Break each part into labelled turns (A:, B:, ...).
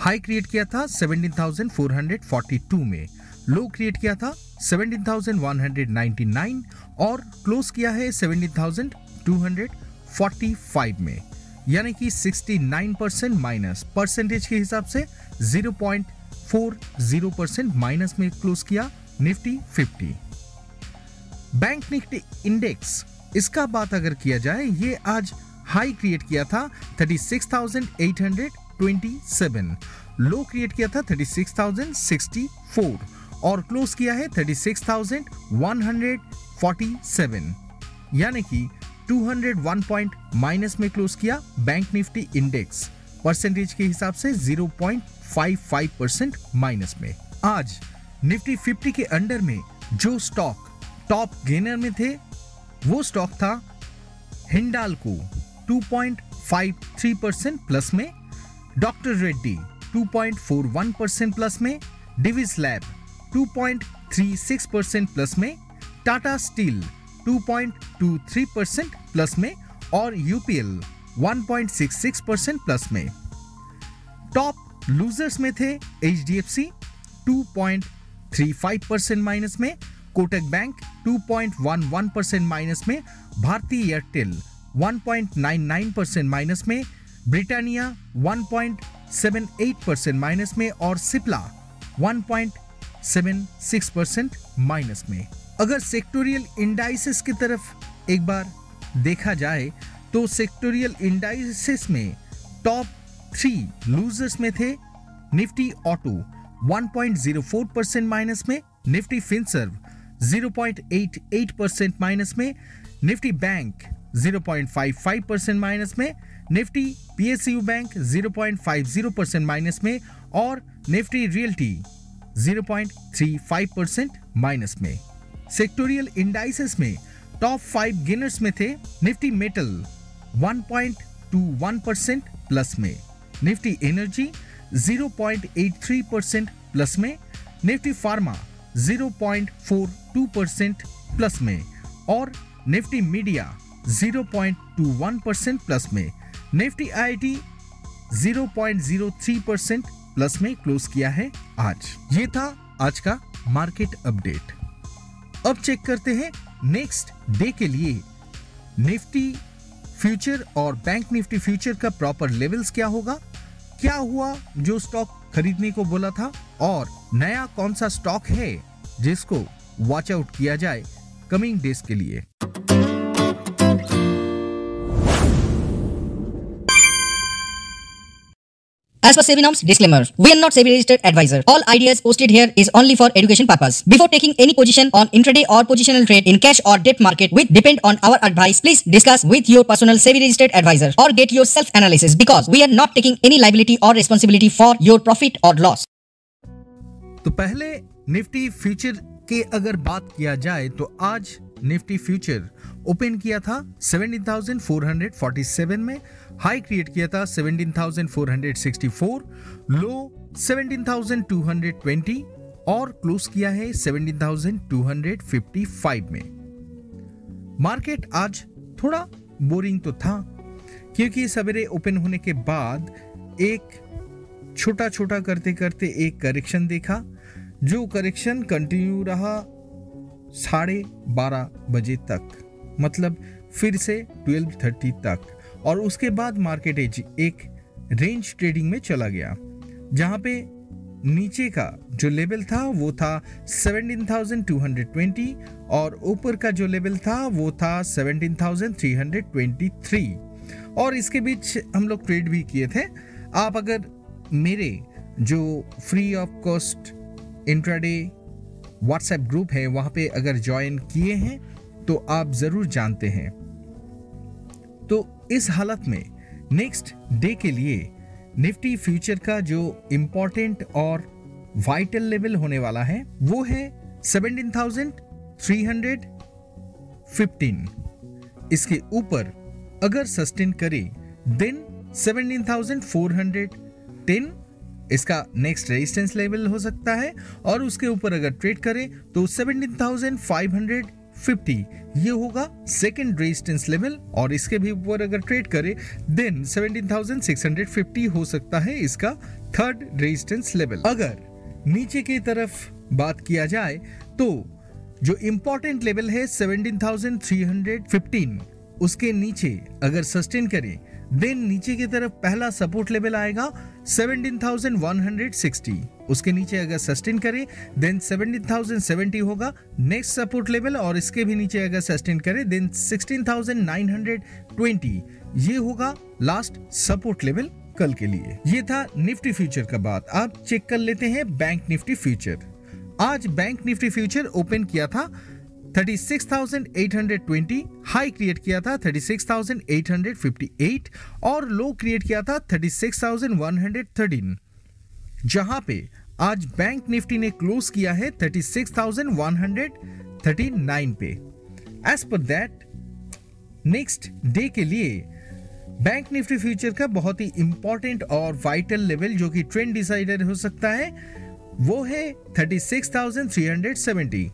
A: high create किया था 17,442 में। लो क्रिएट किया था 17,199 और क्लोज किया है 17,245 में। यानी कि 69 परसेंट माइनस। परसेंटेज के हिसाब से 0.40 परसेंट माइनस में क्लोज किया निफ्टी 50 बैंक निफ्टी इंडेक्स इसका बात अगर किया जाए ये आज हाई क्रिएट किया था 36,827 लो क्रिएट किया था 36,064 और क्लोज किया है 36,147 यानी कि 201 पॉइंट माइनस में क्लोज किया बैंक निफ्टी इंडेक्स परसेंटेज के हिसाब से 0.55 परसेंट माइनस में। आज निफ्टी 50 के अंडर में जो स्टॉक टॉप गेनर में थे वो स्टॉक था हिंडालको 2.53 परसेंट प्लस में। डॉक्टर रेड्डी 2.41 परसेंट प्लस में डिविस लैब 2.36 परसेंट प्लस में टाटा स्टील 2.23 परसेंट प्लस में और यूपीएल 1.66 परसेंट प्लस में. टॉप लूजर्स में थे H D F C two point three five percent minus में कोटक बैंक 2.11 परसेंट माइनस में भारतीय एयरटेल 1.99 परसेंट माइनस में ब्रिटानिया 1.78 परसेंट माइनस में और सिप्ला 1.76 परसेंट माइनस में। अगर सेक्टोरियल इंडाइसिस की तरफ़ एक बार देखा जाए तो सेक्टोरियल इंडाइसिस में टॉप थ्री लूजर्स में थे निफ्टी ऑटो 1.04 परसेंट माइनस में, निफ्टी फिनसर्व 0.88 परसेंट माइनस में, निफ्टी बैंक 0.55 परसेंट माइनस में Nifty, PSU bank 0.50 percent minus में और निफ्टी रियल्टी 0.35 परसेंट माइनस में। सेक्टोरियल इंडाइसेस में टॉप फाइव गेनर्स में थे निफ्टी मेटल 1.21 परसेंट प्लस में, निफ्टी एनर्जी 0.83 परसेंट प्लस में, निफ्टी फार्मा 0.42 परसेंट प्लस में और निफ्टी मीडिया 0.21 परसेंट प्लस में। निफ्टी आईटी 0.03 परसेंट प्लस में क्लोज किया है आज। ये था आज का मार्केट अपडेट। अब चेक करते हैं नेक्स्ट डे के लिए निफ्टी फ्यूचर और बैंक निफ्टी फ्यूचर का प्रॉपर लेवल्स क्या होगा? क्या हुआ जो स्टॉक खरीदने को बोला था? और नया कौन सा स्टॉक है जिसको वॉच आउट किया जाए कमिंग डेज़ के लिए?
B: As per SEBI norms, disclaimer. We are not SEBI registered advisor. All ideas posted here is only for education purpose. Before taking any position on intraday or positional trade in cash or debt market with depend on our advice, please discuss with your personal SEBI registered advisor or get your self analysis because we are not taking any liability or responsibility for your profit or loss.
A: तो पहले Nifty future के अगर बात किया जाए तो आज Nifty future open किया था 17,447 में हाई क्रिएट किया था 17,464 लो 17,220 और क्लोज किया है 17,255 में। मार्केट आज थोड़ा बोरिंग तो था क्योंकि सवेरे ओपन होने के बाद एक छोटा छोटा करते करते एक करेक्शन देखा जो करेक्शन कंटिन्यू रहा साढ़े बारह बजे तक मतलब फिर से ट्वेल्व थर्टी तक। और उसके बाद मार्केट एज एक रेंज ट्रेडिंग में चला गया जहाँ पे नीचे का जो लेवल था वो था 17,220 और ऊपर का जो लेवल था वो था 17,323 और इसके बीच हम लोग ट्रेड भी किए थे। आप अगर मेरे जो free of cost intraday WhatsApp group है वहाँ पे अगर ज्वाइन किए हैं तो आप ज़रूर जानते हैं। तो इस हालत में नेक्स्ट डे के लिए निफ्टी फ्यूचर का जो इंपॉर्टेंट और वाइटल लेवल होने वाला है वो है 17,315 इसके ऊपर अगर सस्टेन करे देन 17,410 इसका नेक्स्ट रेजिस्टेंस लेवल हो सकता है और उसके ऊपर अगर ट्रेड करें तो 17,550 ये होगा सेकंड रेजिस्टेंस लेवल और इसके भी ऊपर अगर ट्रेड करे देन 17,650 हो सकता है इसका थर्ड रेजिस्टेंस लेवल अगर नीचे की तरफ़ बात किया जाए तो जो इंपॉर्टेंट लेवल है 17,315 उसके नीचे अगर सस्टेन करें देन नीचे की तरफ़ पहला सपोर्ट लेवल आएगा 17,160 उसके नीचे अगर सस्टेन करे देन 17,070 होगा। नेक्स्ट सपोर्ट लेवल और इसके भी नीचे अगर सस्टेन करे देन 16,920 ये होगा लास्ट सपोर्ट लेवल कल के लिए। ये था निफ्टी फ्यूचर का बात। आप चेक कर लेते हैं बैंक निफ्टी फ्यूचर आज बैंक निफ्टी फ्यूचर ओपन किया था 36,820 हाई क्रिएट किया था 36,858 और लो क्रिएट किया था 36,113 जहाँ पे आज बैंक निफ्टी ने क्लोज किया है 36,139 पे। As per that next day के लिए बैंक निफ्टी फ्यूचर का बहुत ही इंपॉर्टेंट और वाइटल लेवल जो कि ट्रेंड डिसाइडर हो सकता है वो है 36,370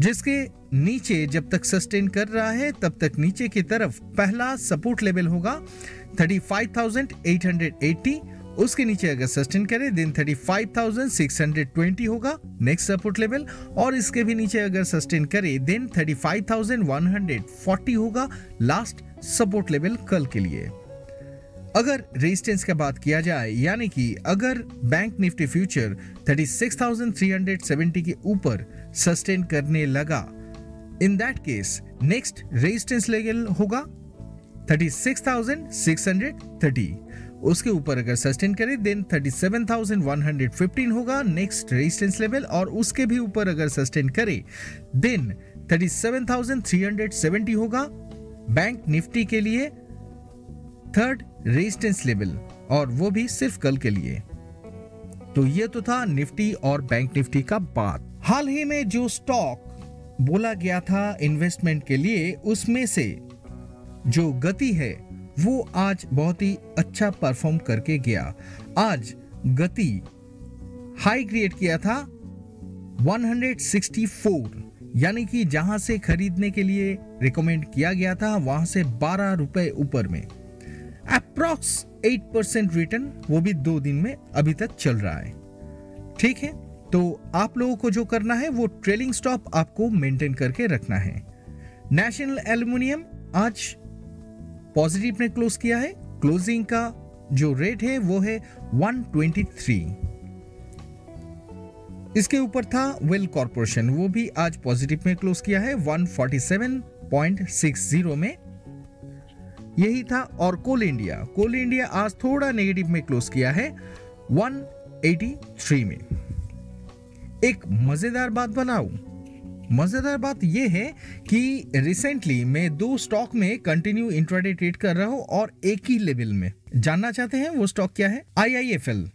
A: जिसके नीचे जब तक सस्टेन कर रहा है तब तक नीचे की तरफ़ पहला सपोर्ट लेवल होगा 35,880 उसके नीचे अगर सस्टेन करे देन 35,620 होगा नेक्स्ट सपोर्ट लेवल और इसके भी नीचे अगर सस्टेन करे देन 35,140 होगा लास्ट सपोर्ट लेवल कल के लिए। अगर रेजिस्टेंस का बात किया जाए यानी कि अगर बैंक निफ्टी फ्यूचर 36,370 के ऊपर सस्टेन करने लगा in that case next resistance level होगा 36,630 उसके ऊपर अगर सस्टेन करे देन 37,115 होगा नेक्स्ट रेजिस्टेंस लेवल और उसके भी ऊपर अगर सस्टेन करे देन 37,370 होगा बैंक निफ्टी के लिए थर्ड रेजिस्टेंस लेवल और वो भी सिर्फ़ कल के लिए। तो ये तो था निफ्टी और बैंक निफ्टी का बात। हाल ही में जो स्टॉक बोला गया था इन्वेस्टमेंट के लिए उसमें से जो गति है वो आज बहुत ही अच्छा परफॉर्म करके गया। आज गति हाई क्रिएट किया था 164 यानी कि जहाँ से खरीदने के लिए रिकमेंड किया गया था, वहाँ से बारह रुपए ऊपर में। अप्रॉक्स 8 परसेंट रिटर्न वो भी दो दिन में अभी तक चल रहा है। ठीक है? तो आप लोगों को जो करना है, वो ट्रेलिंग स्टॉप आपको मेंटेन करके रखना है। नेशनल एल्यूमिनियम आज पॉजिटिव ने क्लोज किया है। क्लोजिंग का जो रेट है, वो है 123 इसके ऊपर था वेल कॉर्पोरेशन वो भी आज पॉजिटिव में क्लोज किया है 147.60 में। यही था और कोल इंडिया। कोल इंडिया आज थोड़ा नेगेटिव में क्लोज किया है 183 में। एक मज़ेदार बात बनाऊँ मज़ेदार बात यह है कि रिसेंटली मैं दो स्टॉक में कंटिन्यू इंट्राडे ट्रेड कर रहा हूँ और एक ही लेवल में। जानना चाहते हैं वो स्टॉक क्या है? आईआईएफएल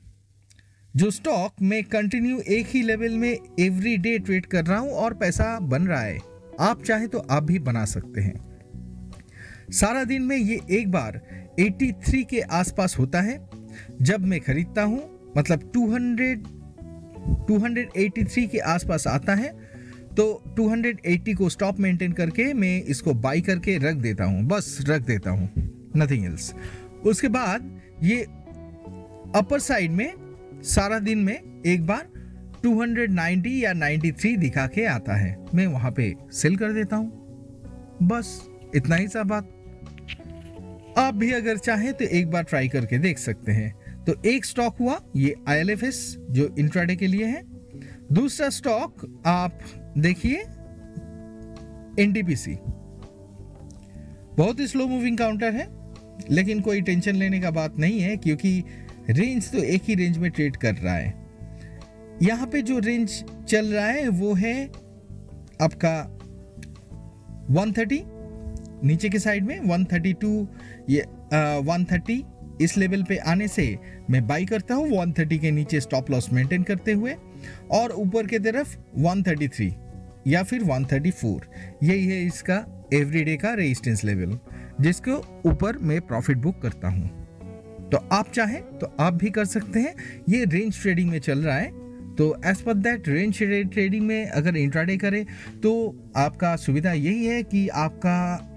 A: जो स्टॉक में कंटिन्यू एक ही लेवल में एवरी डे ट्रेड कर रहा हूँ और पैसा बन रहा है। आप चाहे तो आप भी बना सकते हैं। सारा दिन में ये एक बार 83 के आसपास होता है। जब मैं खरीदता हूँ मतलब 200 283 के आसपास आता है तो 280 को स्टॉप मेंटेन करके मैं इसको बाई करके रख देता हूँ। बस, रख देता हूँ। नथिंग एल्स उसके बाद ये अपर साइड में, सारा दिन में एक बार 290 या 93 दिखा के आता है। मैं वहाँ पे सेल कर देता हूँ। बस, इतना ही सा बात। आप भी अगर चाहें तो एक बार ट्राई करके देख सकते हैं। तो एक स्टॉक हुआ, ये आई जो इंट्राडे के लिए है। दूसरा स्टॉक आप देखिए एनटीपीसी बहुत ही स्लो मूविंग काउंटर है, लेकिन कोई टेंशन लेने का बात नहीं है, क्योंकि रेंज तो एक ही रेंज में ट्रेड कर रहा है। यहाँ पे जो रेंज चल रहा है, वो है आपका 130 नीचे के साइड में 132 ये वन थर्टी इस लेवल पे आने से मैं बाई करता हूँ 130 के नीचे स्टॉप लॉस मेंटेन करते हुए, और ऊपर की तरफ़ 133 या फिर 134 यही है इसका एवरीडे का रेजिस्टेंस लेवल जिसको ऊपर मैं प्रॉफिट बुक करता हूँ। तो आप चाहें तो आप भी कर सकते हैं। ये रेंज ट्रेडिंग में चल रहा है। तो as per that range trading में अगर इंट्राडे करें तो आपका सुविधा यही है कि आपका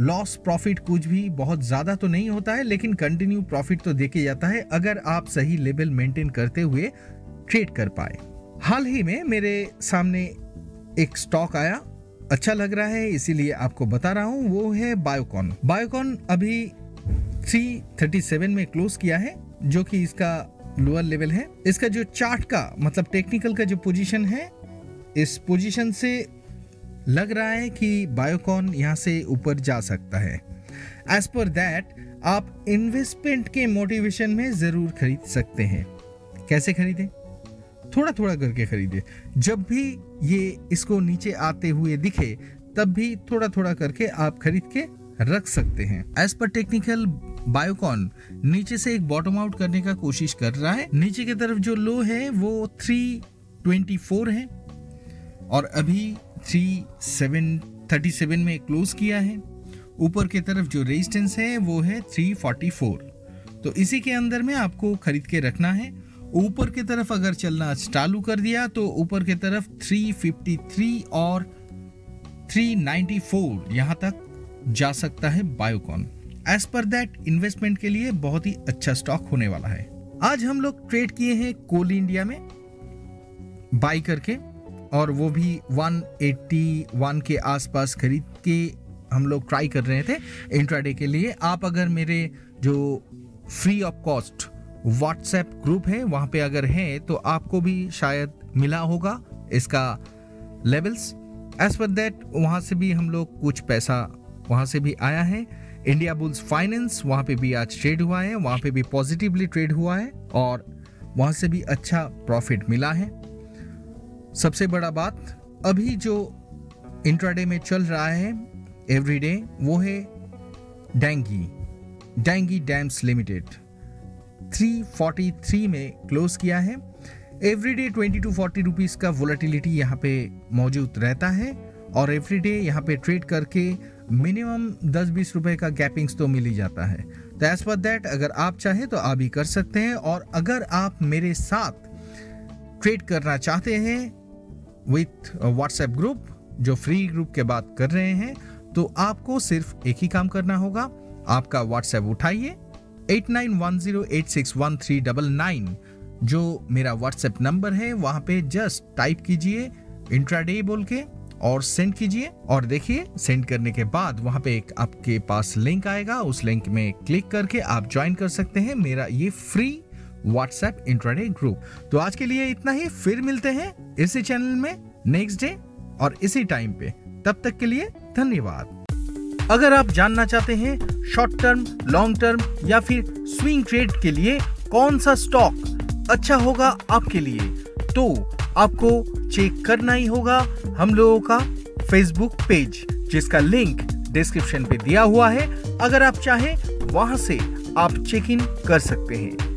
A: लॉस प्रॉफिट कुछ भी बहुत ज़्यादा तो नहीं होता है, लेकिन कंटिन्यू प्रॉफिट तो देखे जाता है, अगर आप सही लेवल मेंटेन करते हुए ट्रेड कर पाए। हाल ही में मेरे सामने एक स्टॉक आया अच्छा लग रहा है, इसीलिए आपको बता रहा हूँ, वो है बायोकॉन बायोकॉन अभी 337 में क्लोज किया है, जो कि इसका लोअर लेवल है। इसका जो चार्ट का मतलब टेक्निकल का जो पोजीशन है, इस पोजीशन से लग रहा है कि बायोकॉन यहाँ से ऊपर जा सकता है। एज पर दैट आप इन्वेस्टमेंट के मोटिवेशन में ज़रूर खरीद सकते हैं। कैसे खरीदें? थोड़ा थोड़ा करके खरीदे। जब भी ये इसको नीचे आते हुए दिखे, तब भी थोड़ा थोड़ा करके आप खरीद के रख सकते हैं। एज पर टेक्निकल बायोकॉन नीचे से एक बॉटम आउट करने का कोशिश कर रहा है। नीचे की तरफ़ जो लो है, वो 324 है और अभी थ्री सेवन थर्टी सेवन में क्लोज किया है। ऊपर की तरफ़ जो रेजिस्टेंस है, वो है थ्री फोर्टी फोर तो इसी के अंदर में आपको खरीद के रखना है। ऊपर की तरफ़ अगर चलना चालू कर दिया तो ऊपर की तरफ़ 353 और 394 यहाँ तक जा सकता है Biocon as per that investment के लिए बहुत ही अच्छा स्टॉक होने वाला है। आज हम लोग ट्रेड किए हैं कोल इंडिया में बाई करके, और वो भी 181 के आसपास खरीद के हम लोग ट्राई कर रहे थे। इंट्राडे के लिए आप अगर मेरे जो free of cost WhatsApp group है, वहाँ पे अगर है तो आपको भी शायद मिला होगा इसका लेवल्स एज पर दैट वहाँ से भी हम लोग कुछ पैसा वहाँ से भी आया है। इंडिया बुल्स फाइनेंस वहाँ पे भी आज ट्रेड हुआ है, वहाँ पे भी पॉजिटिवली ट्रेड हुआ है और वहाँ से भी अच्छा प्रॉफिट मिला है। सबसे बड़ा बात, अभी जो इंट्राडे में चल रहा है एवरीडे वो है डेंगी डेंगी डैम्स लिमिटेड 343 में क्लोज किया है। एवरीडे 20 टू 40 रुपीस का वोलेटिलिटी यहाँ पे मौजूद रहता है और एवरीडे यहाँ पे ट्रेड करके मिनिमम 10-20 रुपए का गैपिंग्स तो मिल ही जाता है। तो एज पर दैट अगर आप चाहें तो आप भी कर सकते हैं और अगर आप मेरे साथ ट्रेड करना चाहते हैं विथ व्हाट्सएप ग्रुप जो फ्री ग्रुप के बात कर रहे हैं तो आपको सिर्फ़ एक ही काम करना होगा। आपका व्हाट्सएप उठाइए एट जो मेरा व्हाट्सएप नंबर है, वहाँ पे जस्ट टाइप कीजिए इंट्राडे बोल के, और सेंड कीजिए, और देखिए सेंड करने के बाद वहाँ पे एक आपके पास लिंक आएगा, उस लिंक में क्लिक करके आप ज्वाइन कर सकते हैं मेरा ये फ्री व्हाट्सएप इंट्राडे ग्रुप तो आज के लिए इतना ही, फिर मिलते हैं इसी चैनल में नेक्स्ट डे और इसी टाइम पे। तब तक के लिए धन्यवाद। अगर आप जानना चाहते हैं शॉर्ट टर्म लॉन्ग टर्म या फिर स्विंग ट्रेड के लिए कौन सा स्टॉक अच्छा होगा आपके लिए तो आपको चेक करना ही होगा हम लोगों का फेसबुक पेज जिसका लिंक डिस्क्रिप्शन पे दिया हुआ है। अगर आप चाहें, वहाँ से आप चेक इन कर सकते हैं।